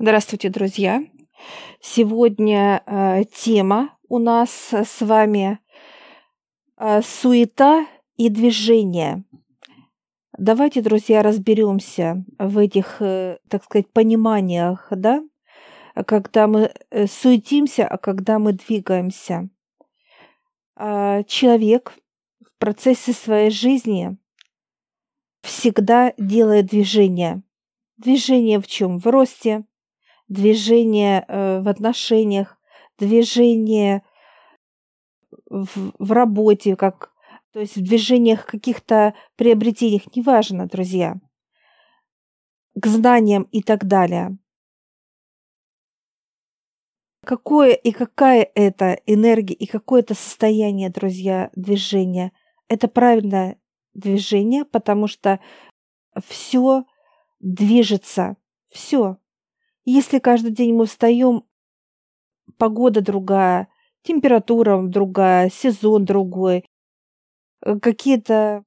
Здравствуйте, друзья! Сегодня э, тема у нас с вами э, суета и движение. Давайте, друзья, разберемся в этих, э, так сказать, пониманиях, да, когда мы э, суетимся, а когда мы двигаемся. Э, человек в процессе своей жизни всегда делает движение. Движение в чем? В росте, движение э, в отношениях, движение в, в работе, как, то есть в движениях каких-то приобретениях, неважно, друзья, к знаниям и так далее. Какое и какая это энергия и какое это состояние, друзья, движения? Это правильное движение, потому что все движется, все. Если каждый день мы встаем, погода другая, температура другая, сезон другой, э, какие-то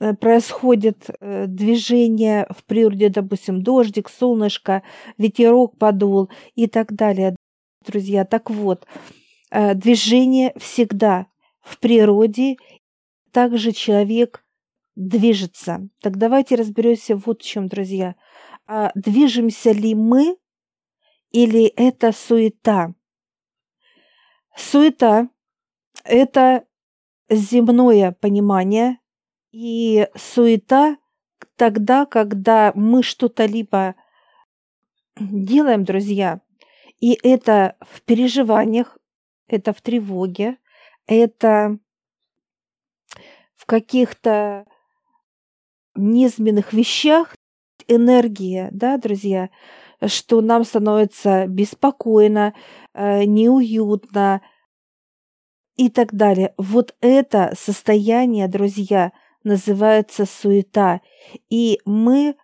э, происходят э, движения в природе, допустим, дождик, солнышко, ветерок подул и так далее, друзья. Так вот, движение всегда в природе, также человек движется. Так давайте разберемся вот в чем, друзья а движемся ли мы или это суета. Суета – это земное понимание, и суета тогда, когда мы что-то либо делаем, друзья, и это в переживаниях, это в тревоге, это в каких-то низменных вещах, энергия, да, друзья, что нам становится беспокойно, э, неуютно и так далее. Вот это состояние, друзья, называется суета. И мы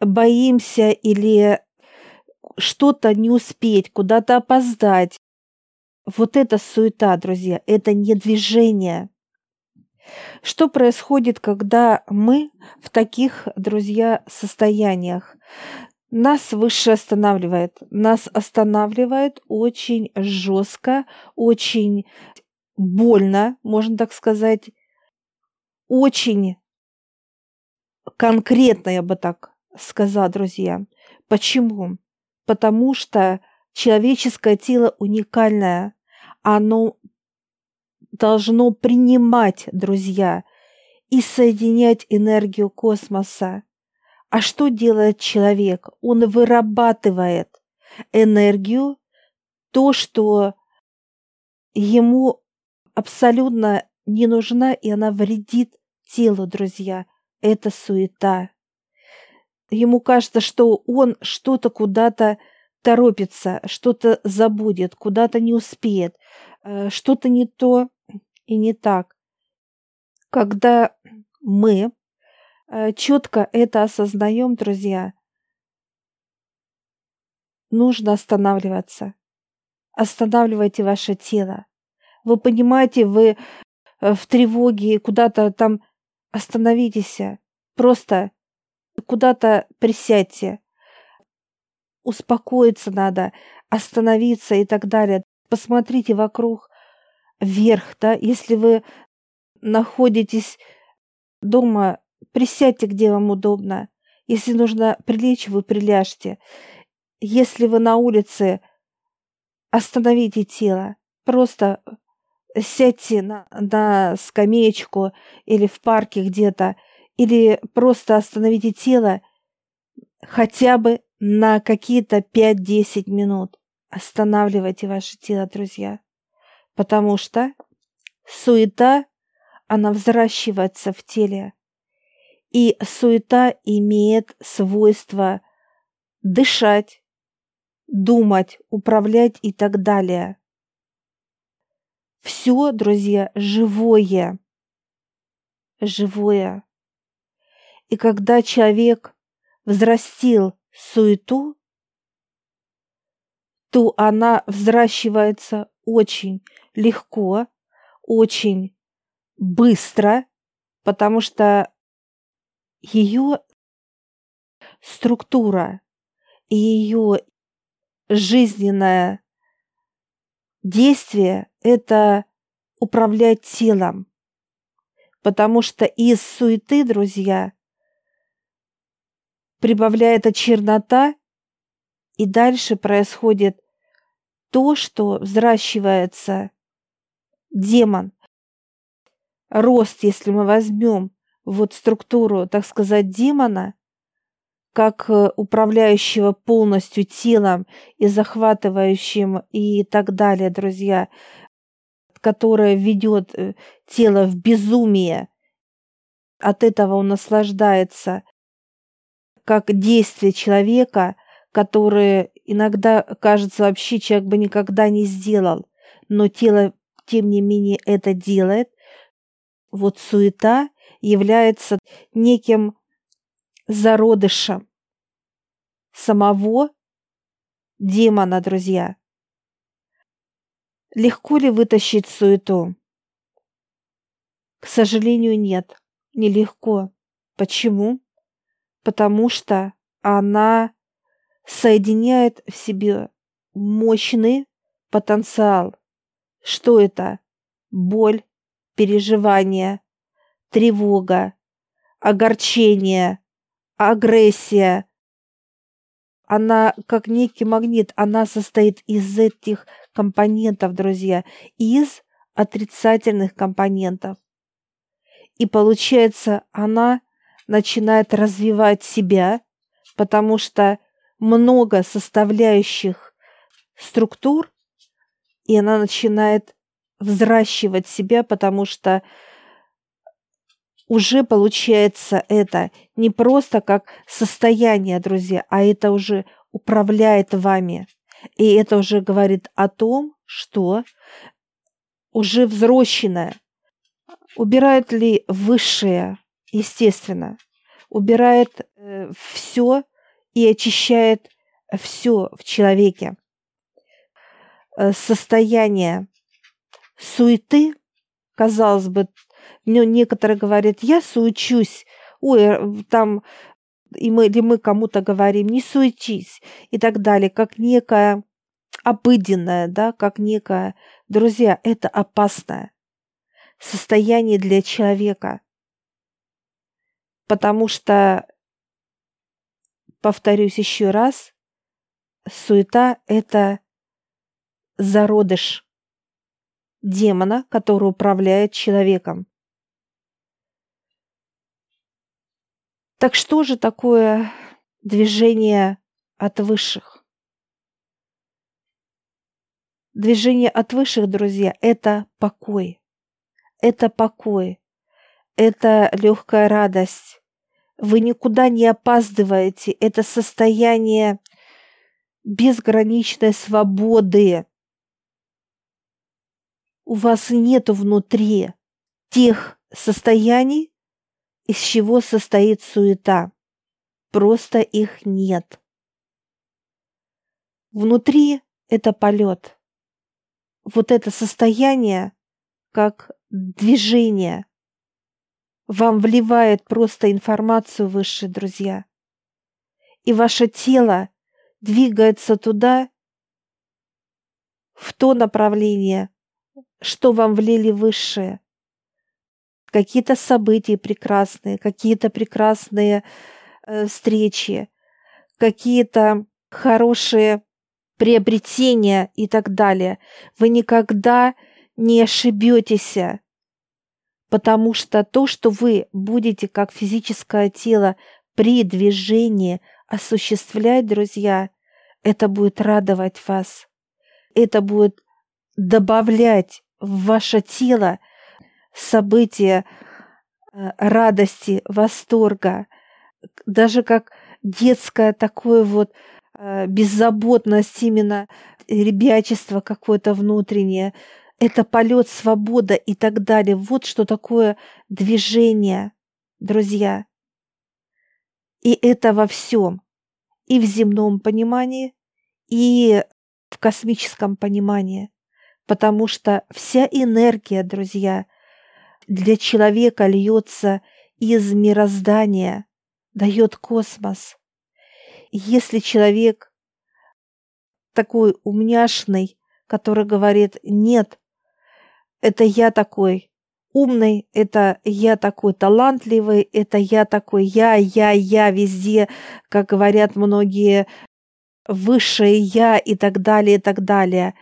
боимся или что-то не успеть, куда-то опоздать. Вот это суета, друзья, это не движение. Что происходит, когда мы в таких, друзья, состояниях? Нас выше останавливает. Нас останавливает очень жестко, очень больно, можно так сказать, очень конкретно, я бы так сказала, друзья. Почему? Потому что человеческое тело уникальное. Оно должно принимать, друзья, и соединять энергию космоса. А что делает человек? Он вырабатывает энергию, то, что ему абсолютно не нужна, и она вредит телу, друзья. Это суета. Ему кажется, что он что-то куда-то торопится, что-то забудет, куда-то не успеет, э, что-то не то и не так. Когда мы э, четко это осознаем, друзья, нужно останавливаться. Останавливайте ваше тело. Вы понимаете, вы э, в тревоге куда-то там остановитесь, просто куда-то присядьте. Успокоиться надо, остановиться и так далее. Посмотрите вокруг, вверх, да, если вы находитесь дома, присядьте, где вам удобно. Если нужно прилечь, вы приляжьте. Если вы на улице, остановите тело. Просто сядьте на, на скамеечку или в парке где-то, или просто остановите тело хотя бы на какие-то 5-10 минут. Останавливайте ваше тело, друзья потому что суета, она взращивается в теле. И суета имеет свойство дышать, думать, управлять и так далее. Все, друзья, живое. Живое. И когда человек взрастил суету, то она взращивается очень легко, очень быстро, потому что ее структура и ее жизненное действие – это управлять телом. Потому что из суеты, друзья, прибавляется чернота, и дальше происходит то, что взращивается демон. Рост, если мы возьмем вот структуру, так сказать, демона, как э, управляющего полностью телом и захватывающим и так далее, друзья, которое ведет э, тело в безумие, от этого он наслаждается, как действие человека, которое иногда кажется вообще человек бы никогда не сделал, но тело тем не менее это делает. Вот суета является неким зародышем самого демона, друзья. Легко ли вытащить суету? К сожалению, нет, нелегко. Почему? Потому что она соединяет в себе мощный потенциал. Что это? Боль, переживание, тревога, огорчение, агрессия. Она как некий магнит, она состоит из этих компонентов, друзья, из отрицательных компонентов. И получается, она начинает развивать себя, потому что много составляющих структур, и она начинает взращивать себя, потому что уже получается это не просто как состояние, друзья, а это уже управляет вами. И это уже говорит о том, что уже взросшенное. Убирает ли высшее, естественно, убирает э, все и очищает все в человеке. Э, состояние суеты, казалось бы, некоторые говорят, я суечусь, ой, э, там, и мы, или мы кому-то говорим, не суетись, и так далее, как некое обыденное, да, как некое, друзья, это опасное состояние для человека, потому что Повторюсь еще раз, суета – это зародыш демона, который управляет человеком. Так что же такое движение от высших? Движение от высших, друзья, это покой. Это покой. Это легкая радость. Вы никуда не опаздываете. Это состояние безграничной свободы. У вас нет внутри тех состояний, из чего состоит суета. Просто их нет. Внутри это полет. Вот это состояние, как движение, вам вливает просто информацию высшие друзья. И ваше тело двигается туда, в то направление, что вам влили высшие. Какие-то события прекрасные, какие-то прекрасные э, встречи, какие-то хорошие приобретения и так далее. Вы никогда не ошибетесь потому что то, что вы будете как физическое тело при движении осуществлять, друзья, это будет радовать вас. Это будет добавлять в ваше тело события э, радости, восторга, даже как детское такое вот э, беззаботность именно, ребячество какое-то внутреннее – это полет, свобода и так далее. Вот что такое движение, друзья. И это во всем. И в земном понимании, и в космическом понимании. Потому что вся энергия, друзья, для человека льется из мироздания, дает космос. Если человек такой умняшный, который говорит «нет, это я такой умный, это я такой талантливый, это я такой я, я, я везде, как говорят многие, высшее я и так далее, и так далее.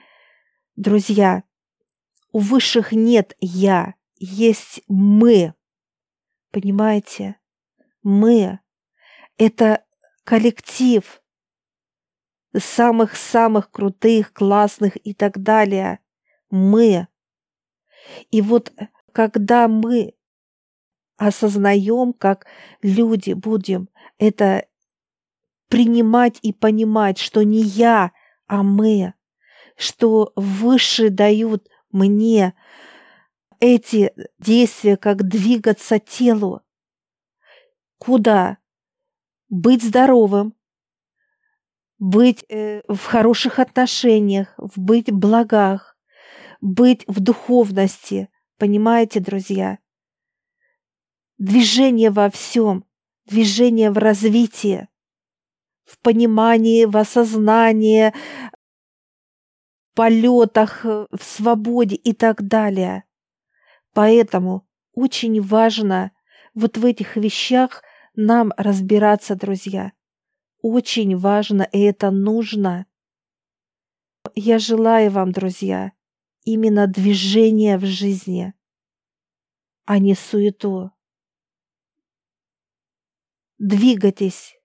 Друзья, у высших нет я, есть мы. Понимаете? Мы. Это коллектив самых-самых крутых, классных и так далее. Мы. И вот когда мы осознаем, как люди будем это принимать и понимать, что не я, а мы, что выше дают мне эти действия, как двигаться телу, куда? Быть здоровым, быть э, в хороших отношениях, быть в благах, быть в духовности, Понимаете, друзья? Движение во всем, движение в развитии, в понимании, в осознании, в полетах, в свободе и так далее. Поэтому очень важно вот в этих вещах нам разбираться, друзья. Очень важно, и это нужно. Я желаю вам, друзья, именно движение в жизни, а не суету. Двигайтесь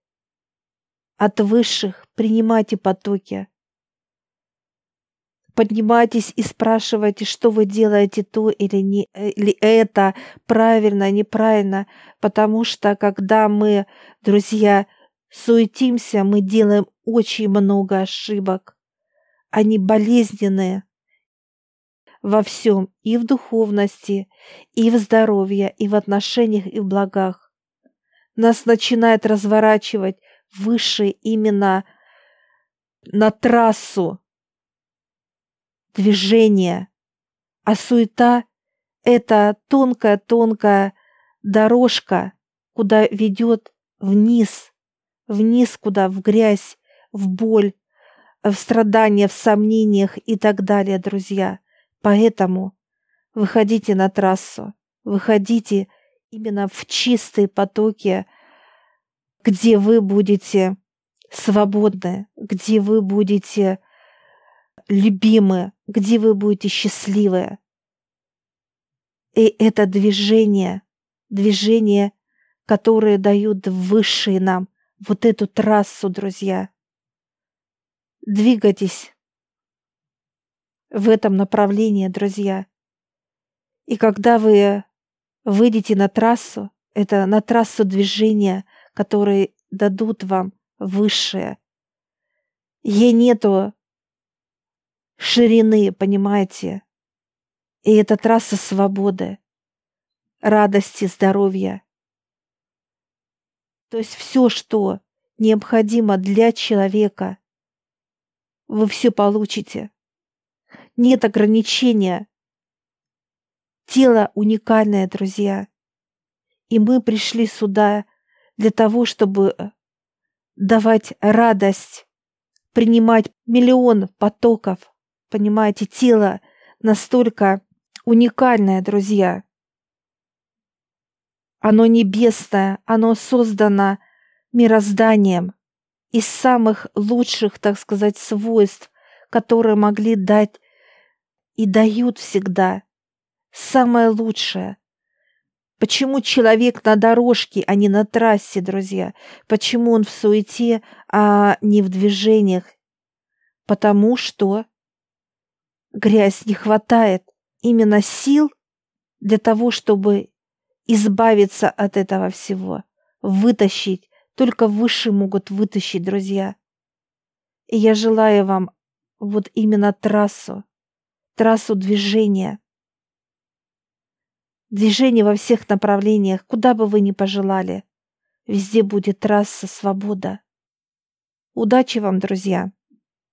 от высших, принимайте потоки. Поднимайтесь и спрашивайте, что вы делаете то или, не, или это, правильно, неправильно, потому что когда мы, друзья, суетимся, мы делаем очень много ошибок. Они болезненные, во всем, и в духовности, и в здоровье, и в отношениях, и в благах. Нас начинает разворачивать выше именно на трассу движения, а суета — это тонкая-тонкая дорожка, куда ведет вниз, вниз куда, в грязь, в боль, в страдания, в сомнениях и так далее, друзья. Поэтому выходите на трассу, выходите именно в чистые потоки, где вы будете свободны, где вы будете любимы, где вы будете счастливы. И это движение, движение, которое дают высшие нам, вот эту трассу, друзья. Двигайтесь в этом направлении, друзья. И когда вы выйдете на трассу, это на трассу движения, которые дадут вам высшее. Ей нету ширины, понимаете? И это трасса свободы, радости, здоровья. То есть все, что необходимо для человека, вы все получите нет ограничения. Тело уникальное, друзья. И мы пришли сюда для того, чтобы э, давать радость, принимать миллион потоков. Понимаете, тело настолько уникальное, друзья. Оно небесное, оно создано мирозданием из самых лучших, так сказать, свойств, которые могли дать и дают всегда самое лучшее. Почему человек на дорожке, а не на трассе, друзья? Почему он в суете, а не в движениях? Потому что грязь не хватает именно сил для того, чтобы избавиться от этого всего, вытащить. Только высшие могут вытащить, друзья. И я желаю вам вот именно трассу, трассу движения. Движение во всех направлениях, куда бы вы ни пожелали. Везде будет трасса свобода. Удачи вам, друзья!